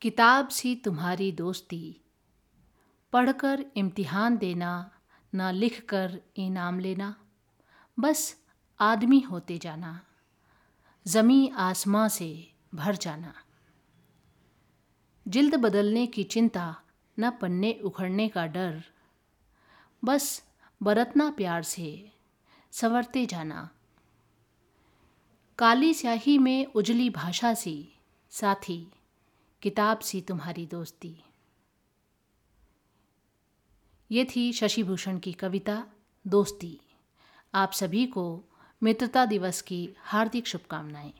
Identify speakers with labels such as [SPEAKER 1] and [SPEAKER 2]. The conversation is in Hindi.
[SPEAKER 1] किताब सी तुम्हारी दोस्ती। पढ़कर इम्तिहान देना, ना लिख कर इनाम लेना। बस आदमी होते जाना ज़मी आसमां से भर जाना। जिल्द बदलने की चिंता, न पन्ने उखड़ने का डर। बस बरतना प्यार से संवरते जाना। काली स्याही में उजली भाषा सी साथी। किताब सी तुम्हारी दोस्ती। ये थी शशिभूषण की कविता, दोस्ती। आप सभी को मित्रता दिवस की हार्दिक शुभकामनाएँ।